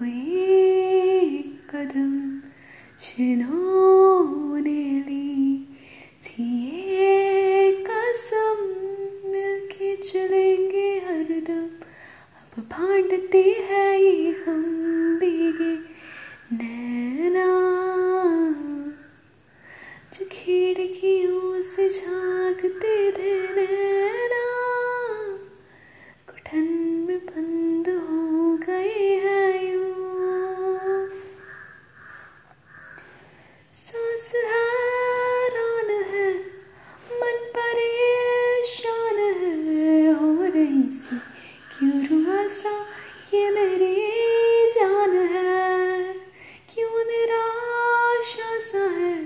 हुए कदम जिन्होंने ली थी ये कसम मिलके चलेंगे हरदम अब भांडते हैं ये जान है? क्यों निराशा है?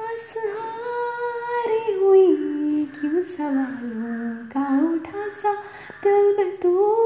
असहारी हुई क्यों सवालों का उठा सा? दिल में तू